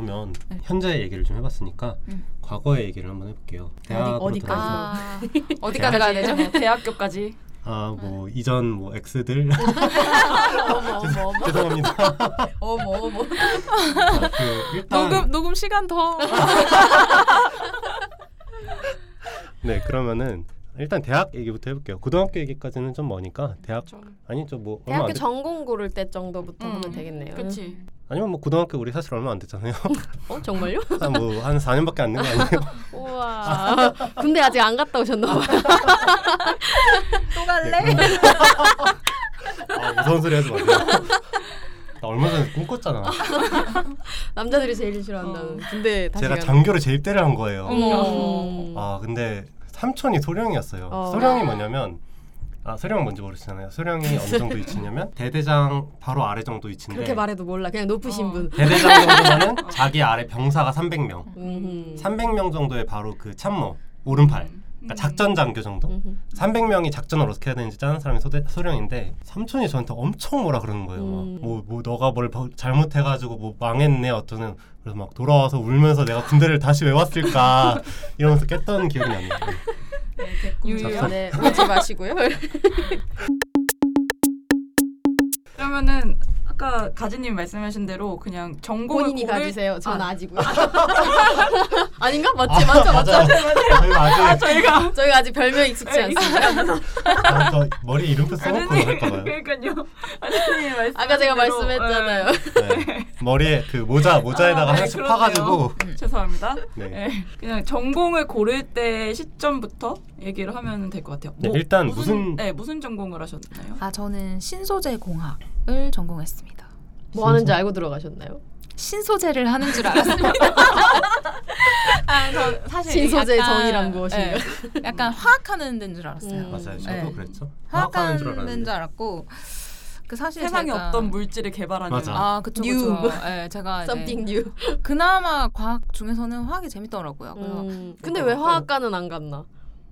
그러면 네. 현재 얘기를 좀 해봤으니까 음. 과거의 얘기를 한번 해볼게요. 대학으로 어디까지? 돌아가서 아 어디까지 가야 되죠? 네, 대학교까지. 아뭐 이전 뭐 X들 어머 어머 어머 죄송합니다. 어머 어머. 아, 그 일단 녹음 녹음 시간 더. 네 그러면은 일단 대학 얘기부터 해볼게요. 고등학교 얘기까지는 좀 머니까 대학 좀. 아니 저뭐 얼마 안 대학교 됐, 전공 고를 때 정도부터 음, 하면 되겠네요. 그치. 아니면 뭐 고등학교 우리 사실 얼마 안 됐잖아요. 어 정말요? 한 뭐한 4년밖에 안 된 거 아니에요? 우와. 군대 아직 안 갔다 오셨나 봐요. 또 갈래? 아 무서운 소리 하지 마세요. 나 얼마 전에 꿈꿨잖아. 남자들이 제일 싫어한다는. 군대 다시 제가 장교를 재입대를 한 거예요. 어머. 아 근데 삼촌이 소령이었어요. 어. 소령이 뭐냐면 아 소령 뭔지 모르시잖아요. 소령이 어느 정도 위치냐면 대대장 바로 아래 정도 위치인데 그렇게 말해도 몰라. 그냥 높으신 어. 분. 대대장 정도면은 자기 아래 병사가 300명. 음흠. 300명 정도의 바로 그 참모 오른팔. 그러니까 작전 장교 정도. 음흠. 300명이 작전을 어떻게 해야 되는지 짜는 사람이 소대, 소령인데 삼촌이 저한테 엄청 뭐라 그러는 거예요. 음. 뭐, 뭐 너가 뭘 버- 잘못해가지고 뭐 망했네 어쩌는 그래서 막 돌아와서 울면서 내가 군대를 다시 왜 왔을까 이러면서 깼던 기억이 나네요. 유유. 네, 울지 마시고요. 그러면은 아까 가지님 말씀하신 대로 그냥 전공을 본인이 고를 가지세요. 전 아. 아. 직고요 아닌가? 맞지? 맞죠? 맞죠? 맞아요. 저희가 아직 저희가 저희가 아직 별명 익숙치 네, 않습니다. 아, 저 머리 이름표 써놓고 할까봐요. 그러니까요. 가지님 말씀 아까 제가 말씀했잖아요. 네. 머리에 그 모자 모자에다가 아, 네, 하나씩. 파가지고 죄송합니다. 네. 네. 그냥 전공을 고를 때 시점부터 얘기를 하면 될 것 같아요. 네, 일단 무슨- 네 무슨 전공을 하셨나요? 아 저는 신소재 공학 을 전공했습니다. 뭐 하는지 알고 들어가셨나요? 신소재를 하는 줄 알았습니다. 아, 저 사실 신소재 약간, 정의란 무엇인가? 예, 약간 화학하는 데인 줄 알았어요. 음. 맞아요. 저도 네. 그랬죠. 화학하는 줄. 줄 알았고 그 사실 세상에 없던 물질을 개발하는 맞아. 아 그쵸 New. 그쵸. 예, 제가 이제 Something new. 그나마 과학 중에서는 화학이 재밌더라고요. 그래서 음, 근데 왜 화학과는 안 갔나?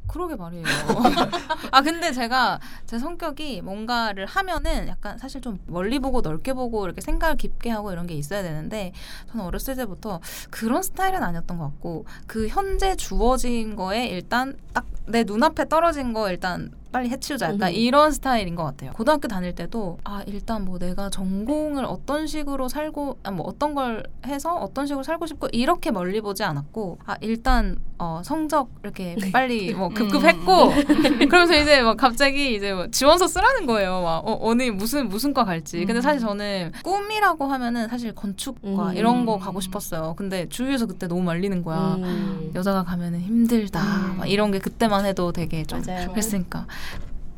그러게 말이에요. 아 근데 제가 제 성격이 뭔가를 하면은 약간 사실 좀 멀리 보고 넓게 보고 이렇게 생각을 깊게 하고 이런 게 있어야 되는데 저는 어렸을 때부터 그런 스타일은 아니었던 것 같고 그 현재 주어진 거에 일단 딱 내 눈앞에 떨어진 거 일단 빨리 해치우자 약간 음. 이런 스타일인 것 같아요. 고등학교 다닐 때도 아 일단 뭐 내가 전공을 어떤 식으로 살고 아, 뭐 어떤 걸 해서 어떤 식으로 살고 싶고 이렇게 멀리 보지 않았고 아 일단 어 성적 이렇게 빨리 뭐 급급했고 그러면서 이제 막 갑자기 이제 뭐 지원서 쓰라는 거예요. 막 어, 어느 무슨 무슨 과 갈지. 근데 사실 저는 꿈이라고 하면은 사실 건축과 음. 이런 거 가고 싶었어요. 근데 주위에서 그때 너무 말리는 거야. 음. 여자가 가면은 힘들다. 음. 막 이런 게 그때만 해도 되게 좀 맞아요. 그랬으니까 그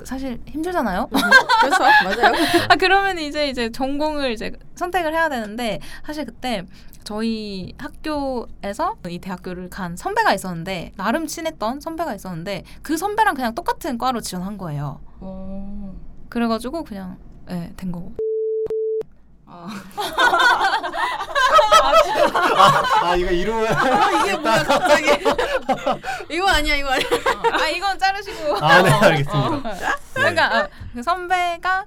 사실 힘들잖아요. 그래서 맞아요. 아 그러면 이제 이제 전공을 이제 선택을 해야 되는데 사실 그때 저희 학교에서 이 대학교를 간 선배가 있었는데 나름 친했던 선배가 있었는데 그 선배랑 그냥 똑같은 과로 지원한 거예요. 어. 그래가지고 그냥 예, 된 거고. 아. 아 이거 이름을 이게 뭐야 갑자기? 이거 아니야 이거 아니야. 아 이건 자르시고. 아 네 알겠습니다. 네. 그러니까 아, 그 선배가 가,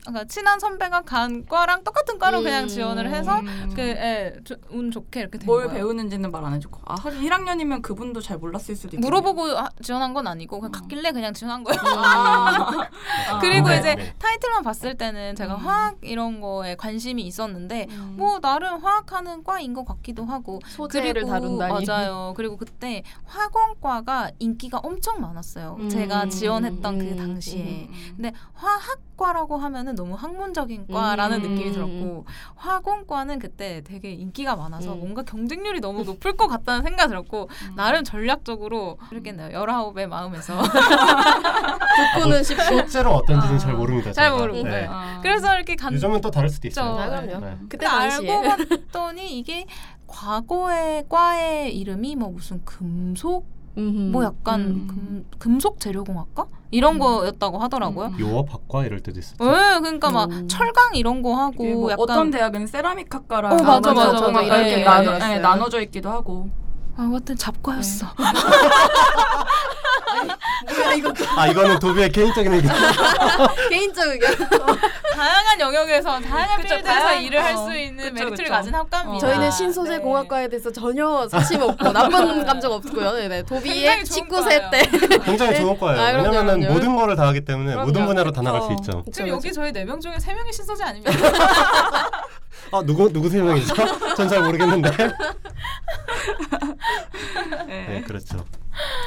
그러니까 친한 선배가 간 과랑 똑같은 과로 음. 그냥 지원을 해서 음. 그 예, 운 좋게 이렇게 된뭘 거예요. 배우는지는 말 안 해줬고 아 사실 1학년이면 그분도 잘 몰랐을 수도 있고 물어보고 하- 지원한 건 아니고 그냥 갔길래 그냥 지원한 거예요. 음. 그리고 네, 이제 네. 타이틀만 봤을 때는 제가 음. 화학 이런 거에 관심이 있었는데 음. 뭐 나름 화학하는 과인 것 같기도 하고 소재를 다룬다니. 맞아요. 그리고 그때 화공과가 인기가 엄청 많았어요. 음. 제가 지원했던 그 음. 당시에. 음. 근데 화학과라고 하면은 너무 학문적인 과라는 음. 느낌이 들었고 화공과는 그때 되게 인기가 많아서 음. 뭔가 경쟁률이 너무 높을 것 같다는 생각이 들었고 음. 나름 전략적으로 그랬겠네요. 열아홉의 마음에서 듣고는 싶고. 실제로 어떤지는 아. 잘 모릅니다. 잘 제가. 모르고, 네. 네. 아. 그래서 이렇게 간 요즘은 또 다를 수도 있어요. 저- 아, 그럼요. 네. 그때. 알고 봤더니 이게 과거의 과의 이름이 뭐 무슨 금속 음흠. 뭐 약간 음. 금, 금속 재료공학과 이런 음. 거였다고 하더라고요. 음. 요업 학과 이럴 때도 있었죠. 네, 그러니까 막 음. 철강 이런 거 하고 뭐 약간 어떤 대학은 세라믹 학과랑 어, 맞아, 맞아, 나눠져 맞아. 이렇게 네, 나눠, 알았어요. 네, 나눠져 있기도 하고 아, 하여튼 잡과였어. 뭐야 이거 아 이거는 도비의 개인적인 의견. 개인적 의견. 다양한 영역에서 다양한 그쵸, 필드에서 다양- 일을 할 어, 수 있는 그쵸, 메리트를 그쵸. 가진 학과입니다. 어. 저희는 아, 신소재 네. 공학과에 대해서 전혀 사심 없고 나쁜 감정 없고요. 네, 네. 도비의 굉장히 좋은 19세 때 굉장히 좋은 거예요. 아, 그럼요. 모든 거를 다 하기 때문에 그럼요. 모든 분야로 다 나갈 수 그쵸. 있죠. 지금 여기 저희 네명 중에 세 명이 신소재 아닙니까? 아 누구 누구 세 명이죠? 전 잘 모르겠는데. 네. 네 그렇죠.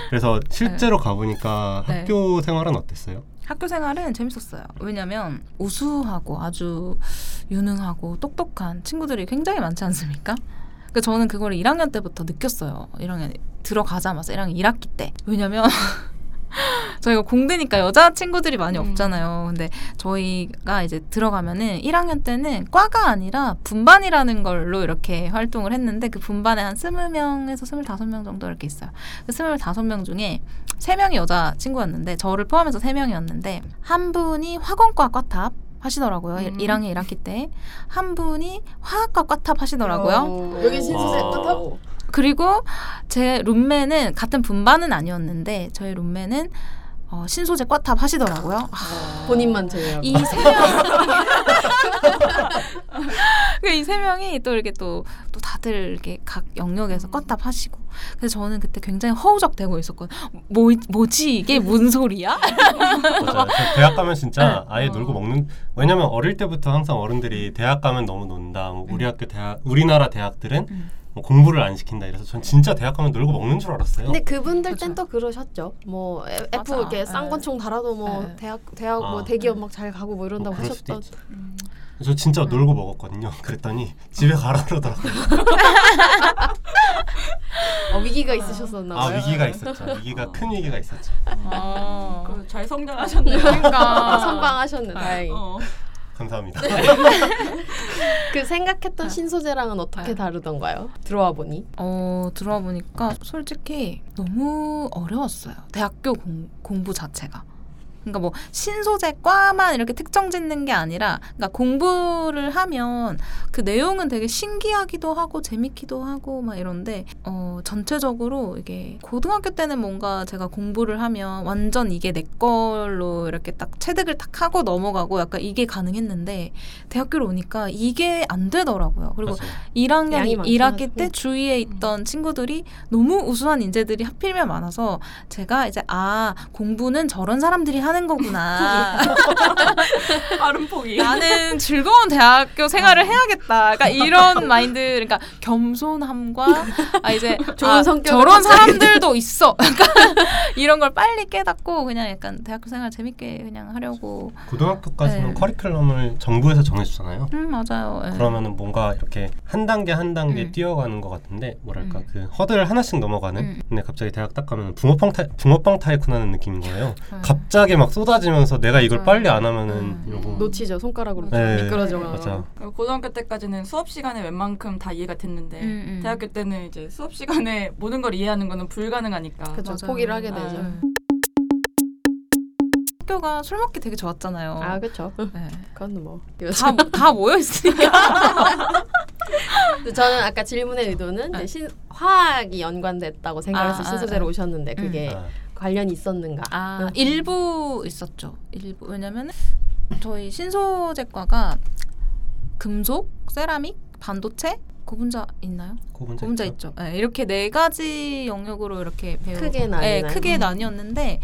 그래서 실제로 가보니까 네. 학교 생활은 어땠어요? 학교 생활은 재밌었어요. 왜냐면 우수하고 아주 유능하고 똑똑한 친구들이 굉장히 많지 않습니까? 그 저는 그걸 1학년 때부터 느꼈어요. 1학년 들어가자마자 1학년 1학기 때. 왜냐면 저희가 공대니까 여자 친구들이 많이 음. 없잖아요. 근데 저희가 이제 들어가면은 1학년 때는 과가 아니라 분반이라는 걸로 이렇게 활동을 했는데 그 분반에 한 20명에서 25명 정도 이렇게 있어요. 그 25명 중에 3명이 여자 친구였는데 저를 포함해서 3명이었는데 한 분이 화공과 과탑 하시더라고요. 음. 1학년 1학기 때. 한 분이 화학과 과탑 하시더라고요. 어, 여기 와. 또 그리고 제 룸메는 같은 분반은 아니었는데 저희 룸메는 어, 신소재 과탑 하시더라고요. 아, 본인만 제외하고. 이세 명, 이세 명이 또 이렇게 또, 또 다들 이렇게 각 영역에서 과탑 하시고. 그래서 저는 그때 굉장히 허우적대고 있었거든요. 뭐, 뭐지 이게 무슨 소리야? 맞아요. 대학 가면 진짜 네. 아예 어. 놀고 먹는. 왜냐면 어릴 때부터 항상 어른들이 대학 가면 너무 논다. 뭐 우리 학교 대학, 우리나라 대학들은 음. 뭐 공부를 안 시킨다. 이래서 전 진짜 대학 가면 놀고 먹는 줄 알았어요. 근데 그분들. 땐 또 그러셨죠. 뭐 F 맞아. 이렇게 쌍권총 달아도 뭐 네. 대학 대학 뭐 아. 대기업 막 잘 가고 뭐 이런다고 뭐 하셨던. 음. 저 진짜 놀고 먹었거든요. 그랬더니 집에 가라 그러더라고요. 어, 위기가 있으셨었나 아 봐요. 위기가 있었죠. 위기가 큰 위기가 있었죠. 어. 그잘 성장하셨네요. 그러니까. 아, 선방하셨네. 다행히. 어. 감사합니다. 그 생각했던 신소재랑은 어떻게 네. 다르던가요? 들어와 보니. 어, 들어와 보니까 솔직히 너무 어려웠어요. 대학교 공, 공부 자체가. 그러니까 뭐 신소재과만 이렇게 특정 짓는 게 아니라 그러니까 공부를 하면 그 내용은 되게 신기하기도 하고 재밌기도 하고 막 이런데 어 전체적으로 이게 고등학교 때는 뭔가 제가 공부를 하면 완전 이게 내 걸로 이렇게 딱 체득을 딱 하고 넘어가고 약간 이게 가능했는데 대학교로 오니까 이게 안 되더라고요. 그리고 맞아요. 1학년 양이 많긴 1학기 하죠. 때 주위에 있던 친구들이 너무 우수한 인재들이 하필이면 많아서 제가 이제 아 공부는 저런 사람들이 하는 거구나. 빠른 포기. 나는 즐거운 대학교 생활을 해야겠다. 그러니까 이런 마인드, 그러니까 겸손함과 아 이제 좋은 아, 성격을 저런 사람들도 있어. 약간 이런 걸 빨리 깨닫고 그냥 약간 대학교 생활 재밌게 그냥 하려고. 고등학교까지는 네. 커리큘럼을 정부에서 정해주잖아요. 음 맞아요. 예. 그러면은 뭔가 이렇게 한 단계 한 단계 음. 뛰어가는 것 같은데 뭐랄까 음. 그 허들을 하나씩 넘어가는. 음. 근데 갑자기 대학 딱 가면 붕어빵 타 붕어빵 타이쿤 하는 느낌인 거예요. 음. 갑자기 막 쏟아지면서 내가 이걸 맞아. 빨리 안 하면은 음. 이러고 놓치죠 손가락으로 네, 미끄러져. 맞아. 고등학교 때까지는 수업 시간에 웬만큼 다 이해가 됐는데 음, 음. 대학교 때는 이제 수업 시간에 모든 걸 이해하는 거는 불가능하니까. 맞아요. 포기를 하게 되죠. 네. 학교가 술 먹기 되게 좋았잖아요. 아 그렇죠. 네. 그건 뭐. 다, 다 모여 있으니까. 근데 저는 아까 질문의 의도는 네. 신, 화학이 연관됐다고 생각해서 아, 아, 신소재로 아. 오셨는데 그게 아, 관련이 있었는가? 아 응. 일부 있었죠. 일부 왜냐면 저희 신소재과가 금속, 세라믹, 반도체, 고분자 있나요? 고분자, 고분자 있죠? 있죠. 네, 이렇게 네 가지 영역으로 이렇게 배우 크게 네, 나뉘나요? 크게 음. 나뉘었는데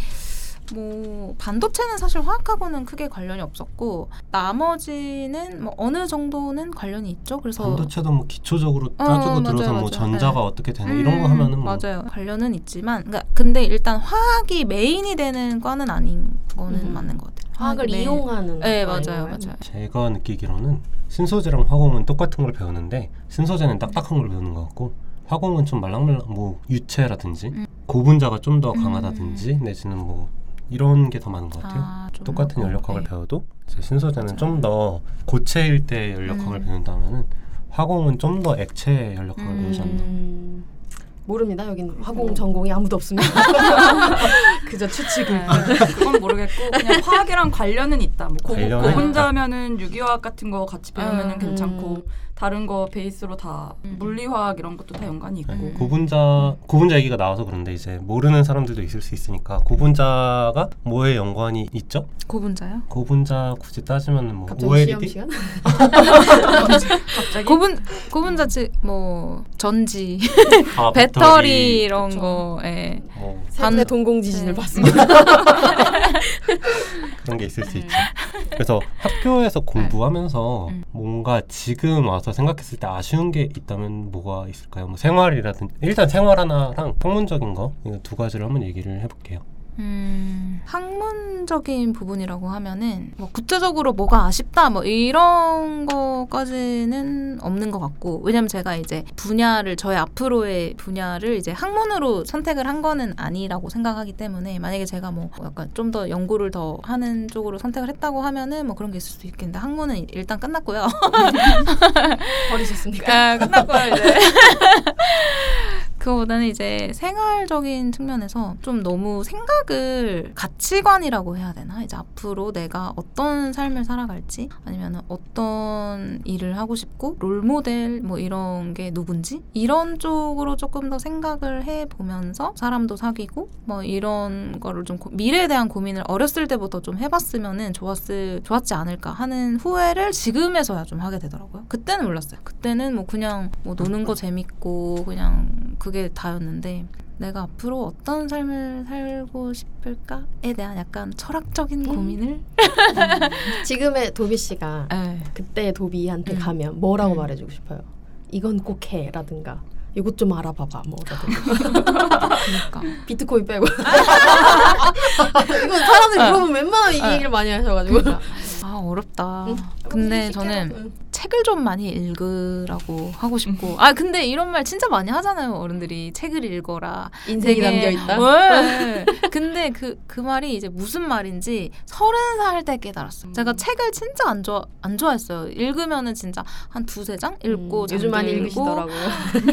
뭐 반도체는 사실 화학하고는 크게 관련이 없었고 나머지는 뭐 어느 정도는 관련이 있죠. 그래서 반도체도 뭐 기초적으로 어, 따지고 맞아요, 들어서 뭐 맞아요. 전자가 네. 어떻게 되는 이런 거 음, 하면은 뭐 맞아요 관련은 있지만 그러니까 근데 일단 화학이 메인이 되는 과는 아닌 거는 음. 맞는 것 같아요. 화학을 메인. 이용하는. 네거 맞아요? 맞아요. 제가 느끼기로는 신소재랑 화공은 똑같은 걸 배우는데 신소재는 딱딱한 걸 배우는 것 같고 화공은 좀 말랑말랑 뭐 유체라든지 음. 고분자가 좀더 음. 강하다든지 내지는 뭐 이런 게 더 많은 것 같아요. 아, 좀 똑같은 어, 열역학을 네. 배워도 이제 신소재는. 좀 더 고체일 때 열역학을 음. 배운다면은 화공은 좀 더 액체 연력학을 음. 배우지 않나. 음, 모릅니다. 여긴 화공 전공이 아무도 없습니다. 그저 추측이. 네, 그건 모르겠고 그냥 화학이랑 관련은 있다. 뭐 고, 고분자면은 유기화학 같은 거 같이 배우면은 음. 괜찮고 다른 거 베이스로 다 음. 물리화학 이런 것도 다 연관이 있고. 네, 고분자 고분자 얘기가 나와서 그런데 이제 모르는 사람들도 있을 수 있으니까 고분자가 뭐에 연관이 있죠? 고분자요? 고분자 굳이 따지면 뭐 갑자기 시험 OLED 시간? 갑자기 고분 고분자 즉뭐 전지, 아, 배터리 이런 그쵸. 거, 예. 뭐 세분의 동공 지진을 네. 봤습니다. 그런 게 있을 수 있죠. 그래서 학교에서 공부하면서 음. 뭔가 지금 와서 생각했을 때 아쉬운 게 있다면 뭐가 있을까요? 뭐 생활이라든지 일단 생활 하나랑 학문적인 거 두 가지를 한번 얘기를 해볼게요. 음, 학문적인 부분이라고 하면은 뭐 구체적으로 뭐가 아쉽다 뭐 이런 거까지는 없는 것 같고 왜냐면 제가 이제 분야를 저의 앞으로의 분야를 이제 학문으로 선택을 한 거는 아니라고 생각하기 때문에 만약에 제가 뭐 약간 좀 더 연구를 더 하는 쪽으로 선택을 했다고 하면은 뭐 그런 게 있을 수도 있겠는데 학문은 일단 끝났고요. 버리셨습니까? 아, 끝났고요 이제. 그거보다는 이제 생활적인 측면에서 좀 너무 생각을 가치관이라고 해야 되나? 이제 앞으로 내가 어떤 삶을 살아갈지 아니면 어떤 일을 하고 싶고 롤모델 뭐 이런 게 누군지 이런 쪽으로 조금 더 생각을 해 보면서 사람도 사귀고 뭐 이런 거를 좀 고- 미래에 대한 고민을 어렸을 때부터 좀 해봤으면은 좋았을 좋았지 않을까 하는 후회를 지금에서야 좀 하게 되더라고요. 그때는 몰랐어요. 그때는 뭐 그냥 뭐 노는 거 재밌고 그냥 그게 다였는데 내가 앞으로 어떤 삶을 살고 싶을까에 대한 약간 철학적인 음. 고민을 지금의 도비 씨가 에, 그때의 도비한테 음. 가면 뭐라고 음. 말해주고 싶어요? 이건 꼭 해라든가 이것 좀 알아봐봐 뭐라든가 그러니까 비트코인 빼고 이건 사람들이 물어보면 웬만하면 이 네. 얘기를 많이 하셔가지고 아 어렵다. 응. 근데 쉽게 저는 응. 책을 좀 많이 읽으라고 하고 싶고 아 근데 이런 말 진짜 많이 하잖아요 어른들이 책을 읽어라 인생이 되게- 담겨있다 네. 근데 그, 그 말이 이제 무슨 말인지 서른 살 때 깨달았어요. 음. 제가 책을 진짜 안, 좋아, 안 좋아했어요. 읽으면은 진짜 한 두세 장 읽고 음, 요즘 많이. 읽으시더라고요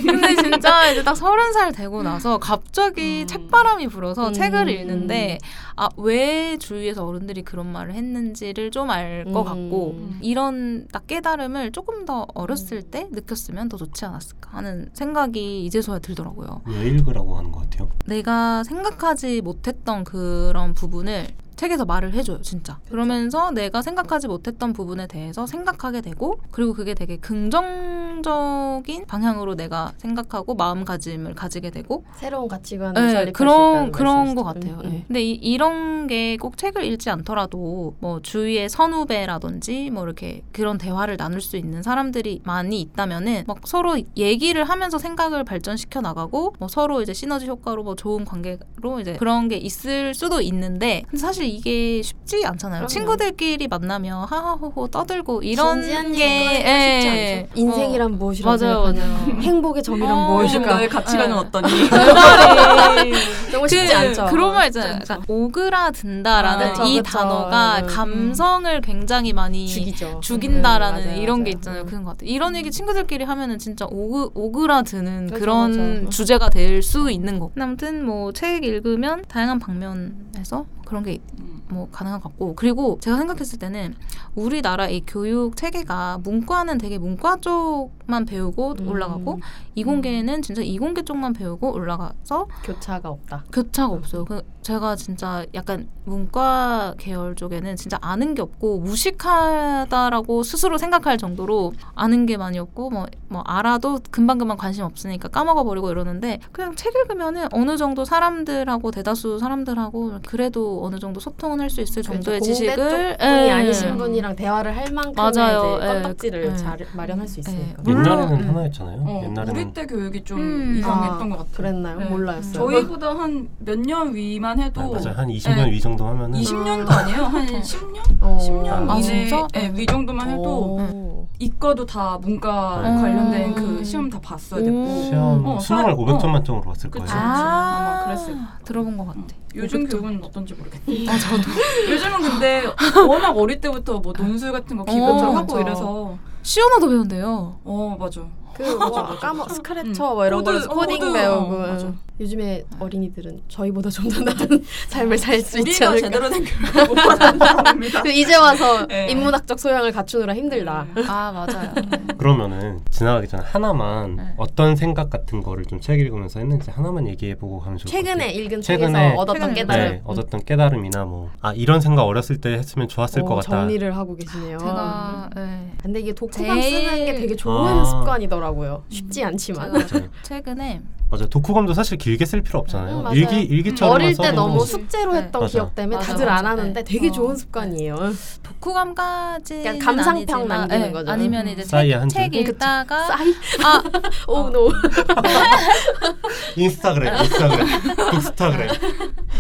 근데 진짜 이제 딱 서른 살 되고 나서 갑자기 음. 책바람이 불어서 음. 책을 읽는데 아 왜 주위에서 어른들이 그런 말을 했는지를 좀 알것 음. 같고 음. 이런 딱 깨달음을 조금 더 어렸을 음. 때 느꼈으면 더 좋지 않았을까 하는 생각이 이제서야 들더라고요. 왜 읽으라고 하는 것 같아요? 내가 생각하지 못했던 그런 부분을 책에서 말을 해줘요, 진짜. 그러면서 내가 생각하지 못했던 부분에 대해서 생각하게 되고, 그리고 그게 되게 긍정적인 방향으로 내가 생각하고 마음가짐을 가지게 되고, 새로운 가치관을 네, 그런 있다는 그런 것? 같아요. 음, 예. 근데 이, 이런 게 꼭 책을 읽지 않더라도 뭐 주위에 선후배라든지 뭐 이렇게 그런 대화를 나눌 수 있는 사람들이 많이 있다면은 막 서로 얘기를 하면서 생각을 발전시켜 나가고 뭐 서로 이제 시너지 효과로 뭐 좋은 관계로 이제 그런 게 있을 수도 있는데 근데 사실 이게 쉽지 않잖아요. 그럼요. 친구들끼리 만나면 하하호호 떠들고 이런 게 예. 쉽지 않죠. 인생이란 무엇이라고 맞아요, 맞아요. 행복의 점이란 어, 무엇일까 너의 가치관은 네. 어떠니? 정말 쉽지 그, 않죠 그런 말 있잖아요. 약간 오그라든다라는 아, 그쵸, 이 그쵸. 단어가 음. 감성을 굉장히 많이 죽이죠 죽인다라는 음, 맞아요, 이런 게 맞아요. 있잖아요. 음. 그런 것 같아요. 이런 얘기 친구들끼리 하면은 진짜 오그, 오그라드는 그죠, 그런 그죠. 주제가 될 수 있는 거. 아무튼 뭐 책 읽으면 다양한 방면에서 그런 게 음. 뭐 가능한 것 같고. 그리고 제가 생각했을 때는 우리나라 이 교육 체계가 문과는 되게 문과 쪽만 배우고 음, 올라가고 이공계는 진짜 이공계 쪽만 배우고 올라가서 교차가 없다. 교차가 없어요. 그 제가 진짜 약간 문과 계열 쪽에는 진짜 아는 게 없고 무식하다라고 스스로 생각할 정도로 아는 게 많이 없고 뭐, 뭐 알아도 금방금방 관심 없으니까 까먹어 버리고 이러는데 그냥 책 읽으면은 어느 정도 사람들하고 대다수 사람들하고 그래도 어느 정도 소통은 할 수 있을 정도의 그렇죠. 공대 지식을 쪽분이 예. 아니신 분이랑 대화를 할 만큼의 맞아요. 이제 예. 예. 잘 마련할 수 있으니까 예. 옛날에는 음. 하나였잖아요. 어, 옛날에는 우리 때 교육이 좀 음. 이상했던 것 같아요. 그랬나요? 네. 몰라였어요 저희보다 한 몇 년 위만 해도 아, 맞아요. 한 20년 네. 위 정도 하면은 20년도 아니에요. 한 10년? 어. 10년 아, 이내? 예, 위 정도만 해도 오. 이과도 다 문과 네. 관련된 음. 그 시험 다 봤어야 됐고 오. 시험 어, 수능을 사- 500점 어. 만점으로 봤을. 거예요. 아마 그랬을. 들어본 것 같아. 요즘 500점. 교육은 어떤지 모르겠네. 아 저도 요즘은 근데 워낙 어릴 때부터 뭐 논술 같은 거 기본적으로 어, 하고 맞아. 이래서 C언어도 배운대요. 어 맞아. 그뭐 맞아, 맞아. 까먹 스크래쳐 뭐 이런 거에서 코딩 코드, 배우고 어, 맞아. 요즘에 어린이들은 저희보다 좀 더 나은 삶을 살 수 있지 우리가 않을까. 제대로 된 교육을 못 받았나 봅니다. 그 이제 와서 네. 인문학적 소양을 갖추느라 힘들다. 아 맞아요. 그러면은 지나가기 전에 하나만 네. 어떤 생각 같은 거를 좀 책 읽으면서 했는지 하나만 얘기해보고 가면 좋을 것 같아요. 최근에 읽은 최근에- 책에서 얻었던 최근에 깨달음. 네, 얻었던 깨달음이나 뭐 아 이런 생각 어렸을 때 했으면 좋았을 어, 것 같다. 정리를 하고 계시네요. 제가 네. 근데 이게 독후감 제일- 쓰는 게 되게 좋은 아. 습관이더라고요. 쉽지 않지만. 제가 맞아요. 최근에 맞아요. 독후감도 사실 길게 쓸 필요 없잖아요. 음. 일기 일기처럼 어릴 때 써도 너무 거지. 숙제로 네. 했던 맞아. 기억 때문에 맞아, 다들 맞아. 안 하는데 네. 되게 어, 좋은 습관이에요. 독후감까지는 그냥 감상평 아니지만, 남기는 네, 거죠. 아니면 이제 사이에 책. 책 읽다가 싸이? 아 oh no. 인스타그램, 인스타그램, 북스타그램.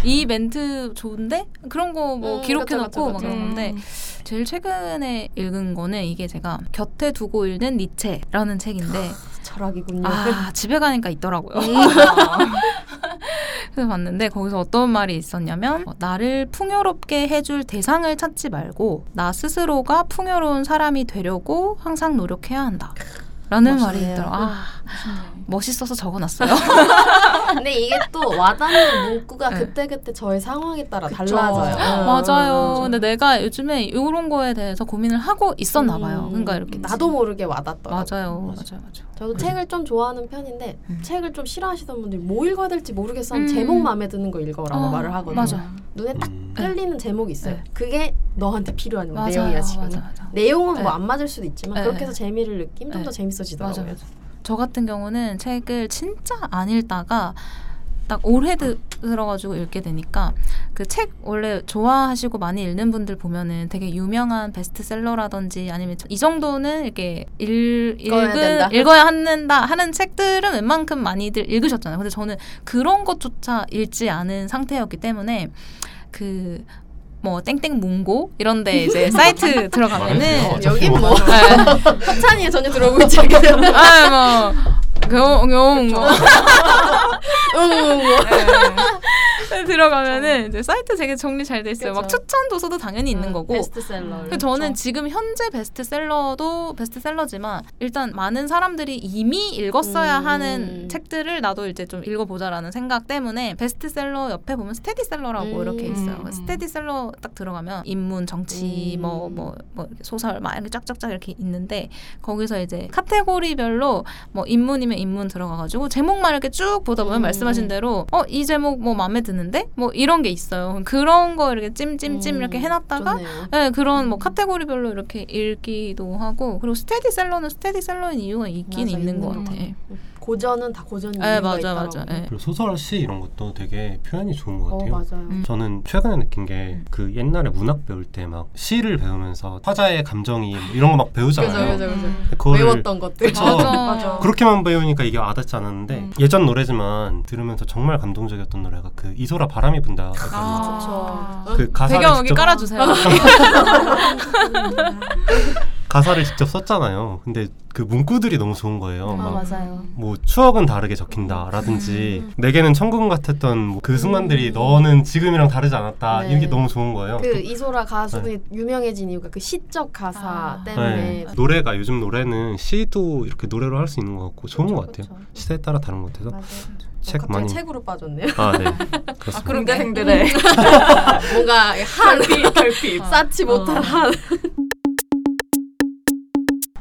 이 멘트 좋은데 그런 거뭐 음, 기록해 놓고 그쵸, 막 건데 음. 제일 최근에 읽은 거는 이게 제가 곁에 두고 읽는 니체라는 책인데 철학이군요. 아 집에 가니까 있더라고요. 그래서 봤는데 거기서 어떤 말이 있었냐면 어, 나를 풍요롭게 해줄 대상을 찾지 말고 나 스스로가 풍요로운 사람이 되려고 항상 노력해야 한다. 라는 말이. 있더라고요. 아, 멋있어서 적어놨어요. 근데 이게 또 와닿는 문구가 네. 그때 그때 저의 상황에 따라 그쵸. 달라져요. 맞아요. 근데 내가 요즘에 이런 거에 대해서 고민을 하고 있었나 봐요. 음, 그러니까 이렇게 나도 모르게 와닿더라고요. 맞아요, 맞아. 맞아요, 맞아요. 저도 책을 좀 좋아하는 편인데 음. 책을 좀 싫어하시던 분들이 뭐 읽어야 될지 모르겠어 하면 음. 제목 마음에 드는 거 읽어라고 어, 말을 하거든요. 맞아. 눈에 딱 음. 끌리는 제목이 있어요. 네. 그게 너한테 필요한 맞아요, 내용이야 지금. 맞아, 맞아. 내용은 네. 뭐안 맞을 수도 있지만 네. 그렇게 해서 재미를 느끼면 좀 네. 더 재밌 어지더라고요. 맞아, 맞아. 저 같은 경우는 책을 진짜 안 읽다가 딱 올해 드- 들어가지고 읽게 되니까 그 책 원래 좋아하시고 많이 읽는 분들 보면은 되게 유명한 베스트셀러라든지 아니면 이 정도는 이렇게 읽. 읽은, 읽어야 한다 하는 책들은 웬만큼 많이들 읽으셨잖아요. 근데 저는 그런 것조차 읽지 않은 상태였기 때문에 그 뭐 땡땡 문고 이런데 이제 사이트 들어가면은 어, 어차피 여긴 뭐뭐 네. 협찬이에 전혀 들어오고 있지 않게 되는 아, 뭐, 겨우, 겨우, 뭐. 응, 뭐. 네. 들어가면은 이제 사이트 되게 정리 잘 돼 있어요. 막 그쵸. 추천 도서도 당연히 있는 거고. 베스트셀러. 근데 저는 지금 현재 베스트셀러도 베스트셀러지만 일단 많은 사람들이 이미 읽었어야 음. 하는 책들을 나도 이제 좀 읽어보자라는 생각 때문에 베스트셀러 옆에 보면 스테디셀러라고 음. 이렇게 있어요. 음. 스테디셀러 딱 들어가면 인문, 정치, 음. 뭐뭐 뭐 소설 막 이렇게 쫙쫙쫙 이렇게 있는데 거기서 이제 카테고리별로 뭐 인문이면 인문 들어가가지고 제목만 이렇게 쭉 보다 보면 음. 말씀하신 대로 어 이 제목 뭐 마음에 드는데 뭐 이런 게 있어요. 그런 거 이렇게 찜찜찜 음, 이렇게 해놨다가. 네, 그런 뭐 카테고리별로 이렇게 읽기도 하고 그리고 스테디셀러는 스테디셀러인 이유가 있긴 맞아, 있는 것 같아. 것 고전은 다 고전이 네, 맞아, 있더라고요. 맞아. 네. 그리고 소설 시 이런 것도 되게 표현이 좋은 것어 같아요. 맞아요. 음. 저는 최근에 느낀 게 그 옛날에 문학 배울 때 막 시를 배우면서 화자의 감정이 뭐 이런 거 막 배우잖아요. 그죠, 그죠, 그죠. 음. 그거를 외웠던 것들. 맞아. 맞아. 그렇게만 배우니까 이게 와닿지 않았는데 음. 예전 노래지만 들으면서 정말 감동적이었던 노래가 그 이소라 바람이 분다. 아, 좋죠. 그 가사를 배경 여기 깔아주세요. 가사를 직접 썼잖아요. 근데 그 문구들이 너무 좋은 거예요. 아막 맞아요. 뭐 추억은 다르게 적힌다라든지 음. 내게는 천국 같았던 뭐 그 순간들이 너는 지금이랑 다르지 않았다 네. 이게 너무 좋은 거예요. 그 또- 이소라 가수분이 유명해진 이유가 그 시적 가사 아. 때문에 네. 노래가 요즘 노래는 시도 이렇게 노래로 할 수 있는 것 같고 좋은 것 같아요. 그쵸. 시대에 따라 다른 것 같아서 맞아요. 책 갑자기 많이 책으로 빠졌네요. 아 네 그렇습니다. 공대생들의 뭔가 한 결핍 결핍. 쌓지 어. 못한 한.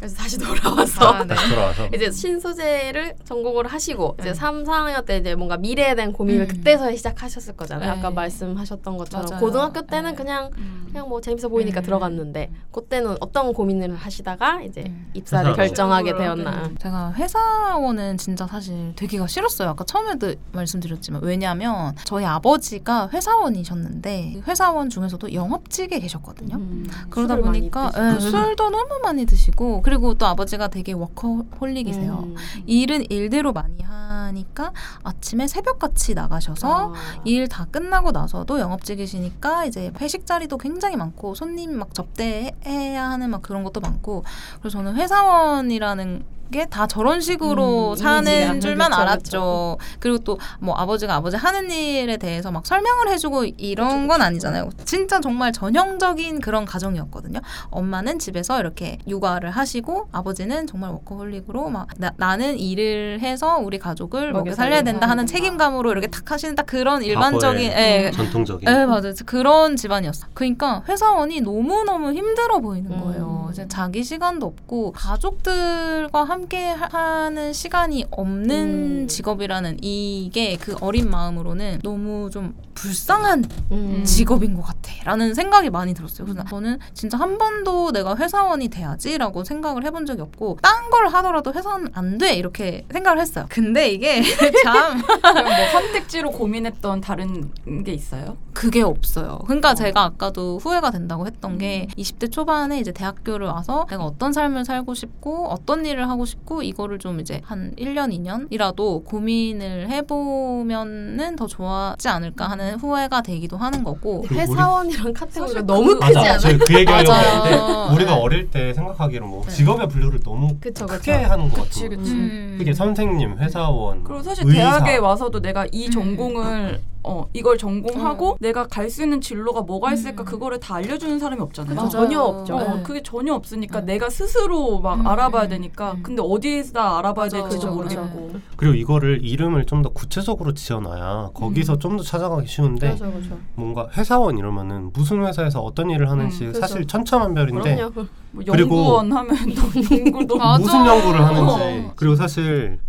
그래서 다시 돌아와서 아, 네. 다시 돌아와서 이제 신소재를 전공을 하시고 이제 네. 3, 4학년 때 이제 뭔가 미래에 대한 고민을 음. 그때서야 시작하셨을 거잖아요. 네. 아까 말씀하셨던 것처럼 맞아요. 고등학교 때는 네. 그냥 음. 그냥 뭐 재밌어 보이니까 음. 들어갔는데 그때는 어떤 고민을 하시다가 이제 음. 입사를. 결정하게. 되었나. 제가 회사원은 진짜 사실 되기가 싫었어요. 아까 처음에도 말씀드렸지만 왜냐하면 저희 아버지가 회사원이셨는데 회사원 중에서도 영업직에 계셨거든요. 음, 그러다 보니까. 예, 술도 너무 많이 드시고 그리고 또 아버지가 되게 워커홀릭이세요. 음. 일은 일대로 많이 하니까 아침에 새벽같이 나가셔서 아. 일다 끝나고 나서도 영업직이시니까 이제 회식 자리도 굉장히 많고 손님 막 접대해야 하는 막 그런 것도 많고 그래서 저는 회사원이라는 게 다 저런 식으로 음, 사는. 줄만 그쵸, 알았죠. 그리고 또 뭐 아버지가 아버지 하는 일에 대해서 막 설명을 해주고 이런 건 아니잖아요. 진짜 정말 전형적인 그런 가정이었거든요. 엄마는 집에서 이렇게 육아를 하시고 아버지는 정말 워커홀릭으로 막 나, 는 일을 해서 우리 가족을 먹여 살려야 된다 하는. 책임감으로 이렇게 딱 하시는 딱 그런 일반적인 예, 전통적인 네, 맞아요. 그런 집안이었어. 그러니까 회사원이 너무 너무 힘들어 보이는 음. 거예요. 이제 자기 시간도 없고 가족들과 함께 하- 하는 시간이 없는 음. 직업이라는 이게 그 어린 마음으로는 너무 좀 불쌍한 음. 직업인 것 같아. 라는 생각이 많이 들었어요. 그래서 저는 진짜 한 번도 내가 회사원이 돼야지라고 생각을 해본 적이 없고, 딴 걸 하더라도 회사는 안 돼. 이렇게 생각을 했어요. 근데 이게 참 뭐 선택지로 고민했던 다른 게 있어요? 그게 없어요. 그러니까 어. 제가 아까도 후회가 된다고 했던 게 20대 초반에 이제 대학교를 와서 내가 어떤 삶을 살고 싶고 어떤 일을 하고 싶고 이거를 좀 이제 한 1년, 2년이라도 고민을 해보면은 더 좋아하지 않을까 하는 후회가 되기도 하는 거고. 우리- 회사원이랑 카테고리가 너무 그- 크지. 않아요? 제가 그 얘기하려고. 했는데 우리가 네. 어릴 때 생각하기로 뭐 네. 직업의 분류를 너무 그쵸 크게 그쵸. 하는 것 같아요. 그치. 음. 이게 선생님, 회사원, 그리고 사실 의사. 대학에 와서도 내가 이 음. 전공을 어 이걸 전공하고 내가 갈 수 있는 진로가 뭐가 있을까 음. 그거를 다 알려주는 사람이 없잖아요. 맞아. 전혀 없죠. 어, 네. 그게 전혀 없으니까 음. 내가 스스로 막 음, 알아봐야 음, 되니까 음. 근데 어디에다 알아봐야 맞아. 될지도 모르겠고 그죠. 그리고 이거를 이름을 좀 더 구체적으로 지어놔야 거기서 음. 좀더 찾아가기 쉬운데 그렇죠 그렇죠. 뭔가 회사원 이러면은 무슨 회사에서 어떤 일을 하는지 음. 사실 천차만별인데 그럼요. 뭐 그리고- 연구원 하면 또 연구도 맞아. 무슨 연구를 하는지 어. 그리고 사실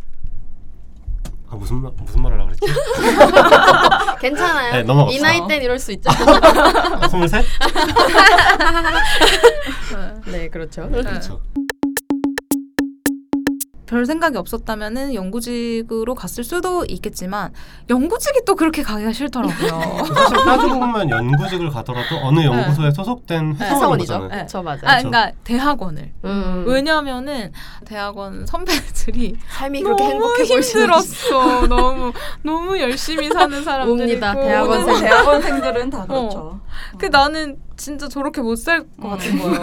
아 무슨 말 무슨 말 하려고 그랬지? 괜찮아요. 네, 넘어갑시다. 이 나이 땐 이럴 수 있죠. 아, 스물셋? 네 그렇죠. 그렇죠. 별 생각이 없었다면은 연구직으로 갔을 수도 있겠지만 연구직이 또 그렇게 가기가 싫더라고요. 사실 따지고 보면 연구직을 가더라도 어느 연구소에 소속된 회사원인 회사원이죠. 네. 그렇죠 맞아요. 아, 그러니까 대학원을. 음. 왜냐면은 대학원 선배들이 삶이 그렇게 너무 행복해 힘들었어. 너무 너무 열심히 사는 사람들이 옵니다. 대학원생. 대학원생들은 다 그렇죠. 그 나는 진짜 저렇게 못 살 것 같은 거예요.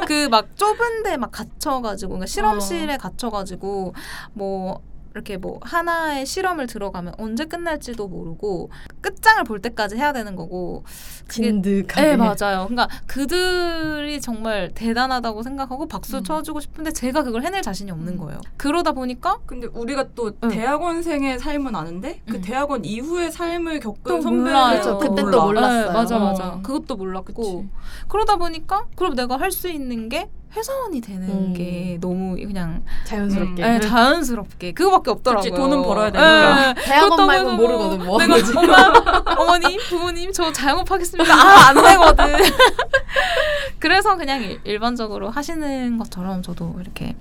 그 막 좁은데 막 갇혀가지고 그러니까 실험실에 갇혀가지고 뭐 이렇게 뭐 하나의 실험을 들어가면 언제 끝날지도 모르고 끝장을 볼 때까지 해야 되는 거고 그게 진득하게. 네 맞아요. 그러니까 그들이 정말 대단하다고 생각하고 박수 음. 쳐주고 싶은데 제가 그걸 해낼 자신이 없는 거예요. 그러다 보니까 근데 우리가 또 응. 대학원생의 삶은 아는데 그 응. 대학원 이후의 삶을 겪은 또 선배들. 그땐 또 몰랐어요. 네, 맞아 어. 맞아. 그것도 몰랐고 그치. 그러다 보니까 그럼 내가 할 수 있는 게 회사원이 되는 음. 게 너무 그냥 자연스럽게. 네, 자연스럽게 그거밖에 없더라고요. 그치, 돈은 벌어야 되니까. 네, 대학원 말고 해서 모르거든, 뭐 내가. 엄마, 어머니, 부모님 저 자영업하겠습니다. 아, 안 되거든. 그래서 그냥 일- 일반적으로 하시는 것처럼 저도 이렇게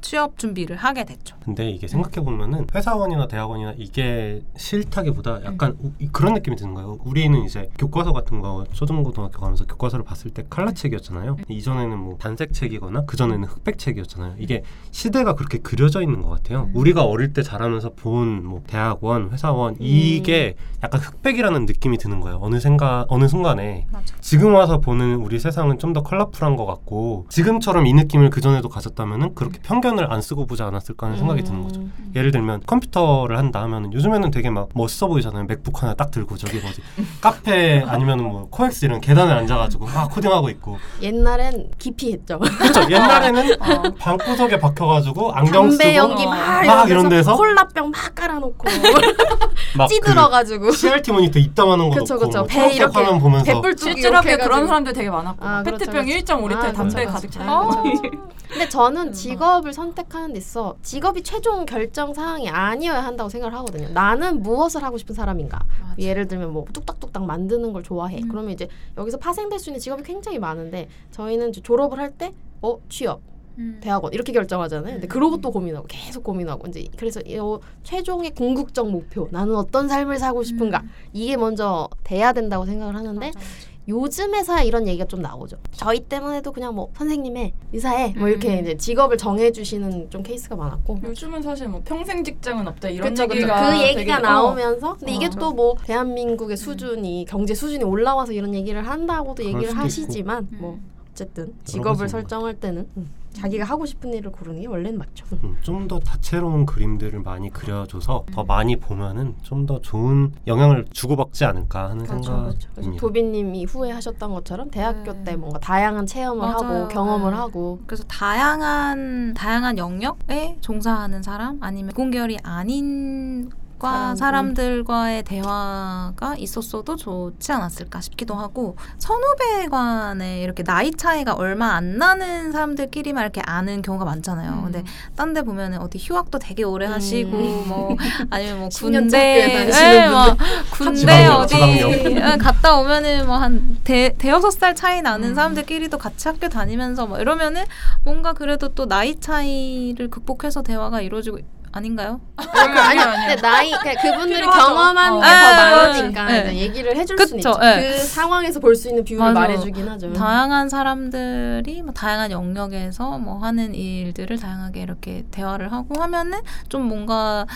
취업 준비를 하게 됐죠. 근데 이게 생각해 보면은 회사원이나 대학원이나 이게 싫다기보다 약간 음. 우- 이- 그런 느낌이 드는 거예요. 우리는 이제 교과서 같은 거 초중고등학교 가면서 교과서를 봤을 때 칼라 책이었잖아요. 음. 이전에는 뭐 단색 책이거나 그 전에는 흑백 책이었잖아요. 이게 시대가 그렇게 그려져 있는 것 같아요. 음. 우리가 어릴 때 자라면서 본 뭐 대학원, 회사원 이게 약간 흑백이라는 느낌이 드는 거예요. 어느 생각 어느 순간에 맞아. 지금 와서 보는 우리 세상은 좀 더 컬러풀한 것 같고 지금처럼 이 느낌을 그 전에도 가졌다면은 그렇게 편견 을 안 쓰고 보지 않았을까 하는 생각이 드는 거죠. 음. 예를 들면 컴퓨터를 한다 하면은 요즘에는 되게 막 멋있어 보이잖아요. 맥북 하나 딱 들고 저기 뭐지 카페 아니면은 뭐 코엑스 이런 계단에 앉아가지고 막 코딩하고 있고 옛날엔 기피했죠. 그렇죠. 옛날에는 어. 방구석에 박혀가지고 안경 담배 쓰고 연기 어. 막, 막 이런 데서 콜라병 막 깔아놓고 막 찌들어가지고 그 CRT 모니터 입담하는 거 그쵸, 놓고 그쵸. 뭐배 이렇게 화면 보면서 실제로게 이렇게 그런. 사람들 되게 많았고 아, 그렇죠, 페트병 그렇죠. 1.5리터에 아, 담배 그렇죠, 가득 그렇죠. 차는 아, 거. 그렇죠. 근데 저는 음. 직업을 선택하는 데 있어 직업이 최종 결정 사항이 아니어야 한다고 생각을 하거든요. 나는 무엇을 하고 싶은 사람인가? 맞아. 예를 들면 뭐 뚝딱뚝딱 만드는 걸 좋아해. 음. 그러면 이제 여기서 파생될 수 있는 직업이 굉장히 많은데 저희는 졸업을 할 때 어 취업, 음. 대학원 이렇게 결정하잖아요. 근데 음. 그러고 또 고민하고 계속 고민하고 이제 그래서 이 어, 최종의 궁극적 목표 나는 어떤 삶을 살고 싶은가 음. 이게 먼저 돼야 된다고 생각을 하는데 맞아, 맞아. 요즘에서야 이런 얘기가 좀 나오죠. 저희 때문에도 그냥 뭐 선생님의 의사해 뭐 이렇게 음. 이제 직업을 정해주시는 좀 케이스가 많았고. 요즘은 사실 뭐 평생 직장은 없다 이런 그쵸. 얘기가 그 얘기가 되게- 나오면서 근데 어. 이게 또 뭐 대한민국의 수준이 경제 수준이 올라와서 이런 얘기를 한다고도 얘기를 하시지만 있고. 뭐 음. 어쨌든 가지 직업을 뭐. 설정할 때는 음. 자기가 하고 싶은 일을 고르는 게 원래는 맞죠. 음, 좀더 다채로운 그림들을 많이 그려줘서 더 많이 보면은 좀 더 좋은 영향을 주고받지 않을까 하는 그렇죠, 생각입니다. 그렇죠. 그래서 도비님이 후회하셨던 것처럼 대학교 네. 때 뭔가 다양한 체험을 맞아요. 하고 경험을 네. 하고 그래서 다양한 다양한 영역에 종사하는 사람 아니면 공계열이 아닌 과 사람들. 사람들과의 대화가 있었어도 좋지 않았을까 싶기도 하고 선후배 간에 이렇게 나이 차이가 얼마 안 나는 사람들끼리만 이렇게 아는 경우가 많잖아요. 음. 근데 딴 데 보면은 어디 휴학도 되게 오래 음. 하시고 뭐 아니면 뭐 10년 군대 예, 막 군대 지방령, 어디 지방령. 예, 갔다 오면은 뭐한대 대여섯 살 차이 나는 음. 사람들끼리도 같이 학교 다니면서 뭐 이러면은 뭔가 그래도 또 나이 차이를 극복해서 대화가 이루어지고 아닌가요? 아니, 아니, 근데 나이 그러니까 그분들이 필요하죠. 경험한 어. 게더 네, 많으니까 네. 이제 얘기를 해줄 그쵸, 수는 있죠. 네. 그 상황에서 볼 수 있는 비율을 맞아. 말해주긴 하죠. 다양한 사람들이 뭐 다양한 영역에서 뭐 하는 일들을 다양하게 이렇게 대화를 하고 하면은 좀 뭔가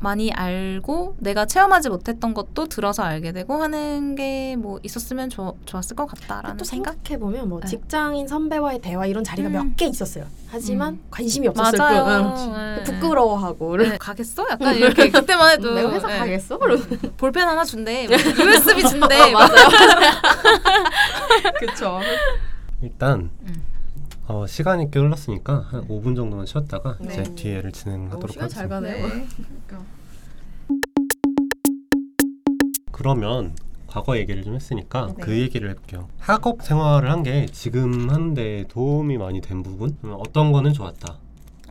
많이 알고 내가 체험하지 못했던 것도 들어서 알게 되고 하는 게 뭐 있었으면 좋, 좋았을 것 같다라는 또 생각. 생각해 보면 뭐 네. 직장인 선배와의 대화 이런 자리가 음. 몇개 있었어요. 하지만 음. 관심이 없었을 맞아요. 뿐. 네. 응. 부끄러워하고 네, 가겠어? 약간 이렇게 그때만 해도 내가 회사 네. 가겠어? 볼펜 하나 준대, 뭐 USB 준대. 막 맞아요. 그쵸. 일단 음. 어, 시간이 꽤 흘렀으니까 한 5분 정도만 쉬었다가 네. 이제 뒤에를 오, 진행하도록 시간 잘 하겠습니다. 가네요. 네. 그러면 과거 얘기를 좀 했으니까 네. 그 얘기를 해볼게요. 학업 생활을 한 게 지금 하는데 도움이 많이 된 부분? 음, 어떤 거는 좋았다.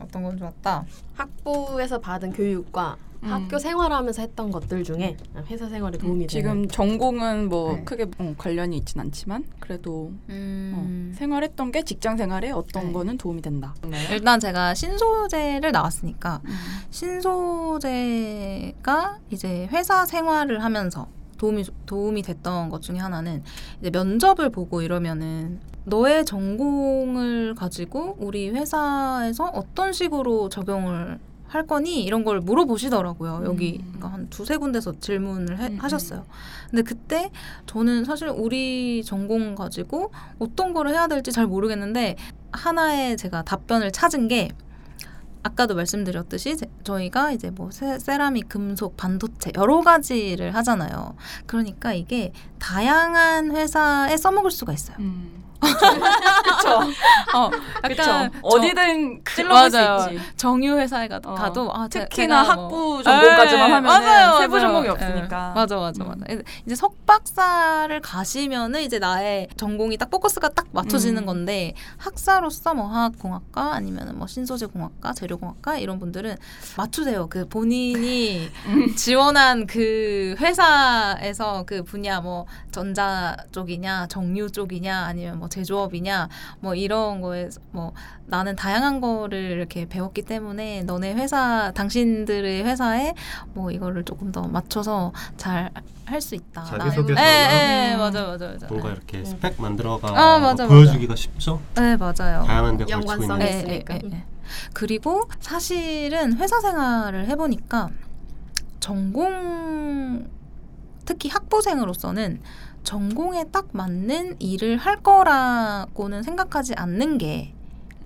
어떤 건 좋았다. 학부에서 받은 교육과 음. 학교 생활하면서 했던 것들 중에 회사 생활에 도움이 되는 지금 전공은 뭐 네. 크게 어, 관련이 있진 않지만 그래도 음. 어, 생활했던 게 직장 생활에 어떤 네. 거는 도움이 된다. 일단 제가 신소재를 나왔으니까 음. 신소재가 이제 회사 생활을 하면서 도움이 도움이 됐던 것 중에 하나는 이제 면접을 보고 이러면은 너의 전공을 가지고 우리 회사에서 어떤 식으로 적용을 할 거니 이런 걸 물어보시더라고요. 여기 음. 한 두세 군데서 질문을 해- 음, 음. 하셨어요. 근데 그때 저는 사실 우리 전공 가지고 어떤 거를 해야 될지 잘 모르겠는데 하나의 제가 답변을 찾은 게 아까도 말씀드렸듯이 제- 저희가 이제 뭐 세, 세라믹, 금속, 반도체 여러 가지를 하잖아요. 그러니까 이게 다양한 회사에 써먹을 수가 있어요. 음. 그렇죠. 어, 그쵸. 약간 어디든 찔러볼 수 맞아요. 있지. 정유 회사에 가, 어. 가도 아, 제- 특히나 제가 뭐- 학부 전공까지만 예, 하면은 맞아요, 세부. 전공이 예, 없으니까. 맞아, 맞아, 음. 맞아. 이제 석박사를 가시면은 이제 나의 전공이 딱 포커스가 딱 맞춰지는 음. 건데 학사로서 뭐 화학공학과 아니면은 뭐 신소재공학과, 재료공학과 이런 분들은 맞추세요. 그 본인이 음. 지원한 그 회사에서 그 분야 뭐 전자 쪽이냐, 정유 쪽이냐, 아니면 뭐 제조업이냐, 뭐 이런 거에 뭐 나는 다양한 거를 이렇게 배웠기 때문에 너네 회사, 당신들의 회사에 뭐 이거를 조금 더 맞춰서 잘 할 수 있다. 자기소개서나 예, 예, 음. 맞아, 맞아, 맞아. 뭔가 이렇게 음. 스펙 만들어가 아, 맞아, 보여주기가 쉽죠. 네, 맞아요. 다양한 데 걸치고 있는. 예, 있으니까. 예, 예, 예. 그리고 사실은 회사 생활을 해보니까 전공 특히 학부생으로서는 전공에 딱 맞는 일을 할 거라고는 생각하지 않는 게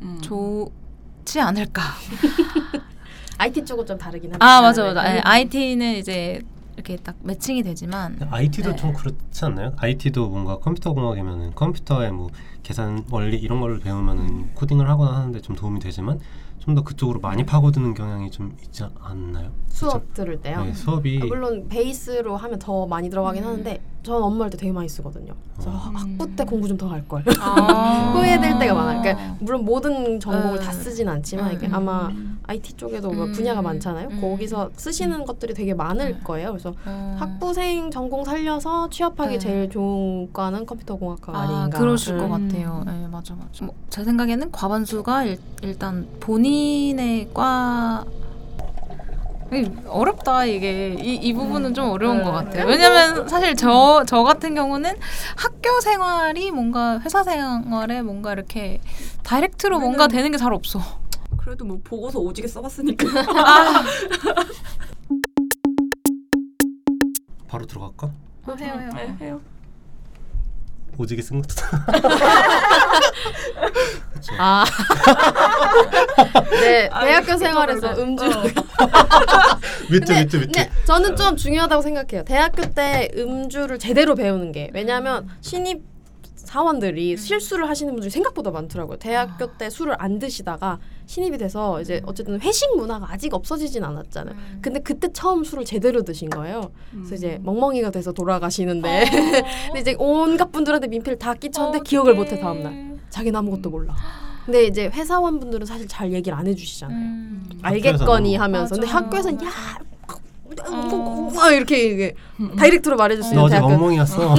음. 좋지 않을까. IT 쪽은 좀 다르긴 하죠. 아 맞아 맞아. 네. 예, IT는 이제 이렇게 딱 매칭이 되지만 IT도 네. 좀 그렇지 않나요? IT도 뭔가 컴퓨터 공학이면은 컴퓨터에 뭐 계산 원리 이런 거를 배우면은 코딩을 하거나 하는데 좀 도움이 되지만 좀 더 그쪽으로 많이 파고드는 경향이 좀 있지 않나요? 수업 들을 때요. 네, 수업이 아, 물론 베이스로 하면 더 많이 들어가긴 음. 하는데 전 업무할 때 되게 많이 쓰거든요. 그래서 음. 학부 때 공부 좀 더 할 걸. 아. 후회될 때가 많아요. 그러니까 물론 모든 전공을 음. 다 쓰진 않지만 이게 음. 아마 IT 쪽에도 뭐 음. 분야가 많잖아요. 음. 거기서 쓰시는 것들이 되게 많을 거예요. 그래서 어. 학부생 전공 살려서 취업하기 네. 제일 좋은 과는 컴퓨터공학과가 아, 아닌가. 그러실 것 음. 같아요. 네, 맞아, 맞아. 뭐, 제 생각에는 과반수가 일, 일단 본인의 과 이, 어렵다 이게 이, 이 부분은 좀 어려운 네. 것 같아요. 왜냐면 사실 저저 같은 경우는 학교 생활이 뭔가 회사 생활에 뭔가 이렇게 다이렉트로 뭔가 되는 게 잘 없어. 그래도 뭐 보고서 오지게 써봤으니까. 아, 바로 들어갈까? 해요, 해요. 네, 해요. 오지게 쓴 것도 아. 네, 대학교 생활에서. 음주. 어. 뮤트 뮤트. 근데 저는 좀 중요하다고 생각해요. 대학교 때 음주를 제대로 배우는 게 왜냐하면 신입 사원들이 실수를 하시는 분들이 생각보다 많더라고요. 대학교 때 술을 안 드시다가 신입이 돼서 이제 어쨌든 회식 문화가 아직 없어지진 않았잖아요. 근데 그때 처음 술을 제대로 드신 거예요. 그래서 이제 멍멍이가 돼서 돌아가시는데 근데 이제 온갖 분들한테 민폐를 다 끼쳤는데 기억을 못해 다음날. 자기는 아무것도 몰라. 근데 이제 회사원분들은 사실 잘 얘기를 안 해주시잖아요. 음. 알겠거니 학교에서는 하면서 근데 맞아, 학교에서는 맞아. 야 어. 막 이렇게 이게 다이렉트로 말해줄 수너 있는 어제 대학교 멍멍이었어.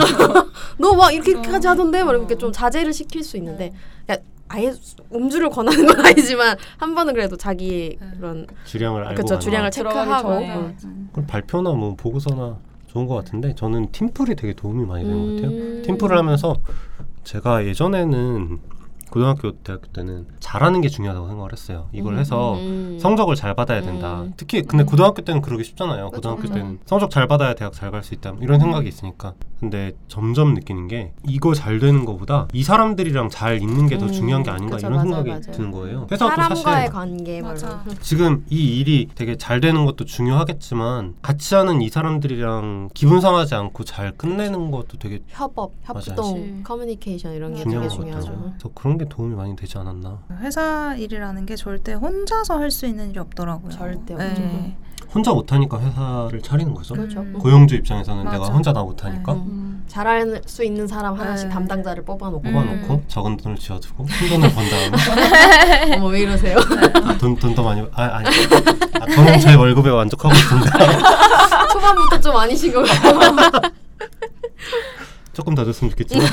너 막 이렇게까지 하던데 막 이렇게 좀 자제를 시킬 수 있는데 그러니까 아예 음주를 권하는 건 아니지만 한 번은 그래도 자기 그런 주량을 알고 그쵸 가는 주량을 체크하고 전에. 응. 그럼 발표나 뭐 보고서나 좋은 것 같은데 저는 팀플이 되게 도움이 많이 되는 것 같아요. 음. 팀플을 하면서 제가 예전에는 고등학교 대학교 때는 잘하는 게 중요하다고 생각을 했어요. 이걸 해서 음. 성적을 잘 받아야 된다. 음. 특히 근데 음. 고등학교 때는 그러기 쉽잖아요. 그쵸, 고등학교 그쵸. 때는 성적 잘 받아야 대학 잘 갈 수 있다. 이런 생각이 있으니까. 근데 점점 느끼는 게 이거 잘 되는 것보다 이 사람들이랑 잘 있는 게더 음, 중요한 게 아닌가 그쵸, 이런 맞아요, 생각이. 드는 거예요. 그래서 또 사람과의 관계 뭐 맞아. 지금 이 일이 되게 잘 되는 것도 중요하겠지만 같이 하는 이 사람들이랑 기분 상하지 않고 잘 끝내는 것도 되게 협업, 맞아요. 협동, 그치. 커뮤니케이션 이런 게 중요한 되게. 중요하죠. 그래서 그런 게 도움이 많이 되지 않았나. 회사 일이라는 게 절대 혼자서 할 수 있는 일이 없더라고요. 절대 네. 혼자 못하니까 회사를 차리는 거죠. 그렇죠. 음. 고용주 입장에서는 맞아. 내가 혼자 다 못하니까 음. 음. 잘할 수 있는 사람 하나씩 네. 담당자를 뽑아놓고 뽑아놓고 음. 적은 돈을 쥐어두고 큰 돈을 번 다음에 어머 왜 이러세요? 아, 돈, 돈 더 많이 아 아니 아, 저는 제 월급에 만족하고 있습니다. 초반부터 좀 아니신 것 같아요. 조금 더 줬으면 좋겠지만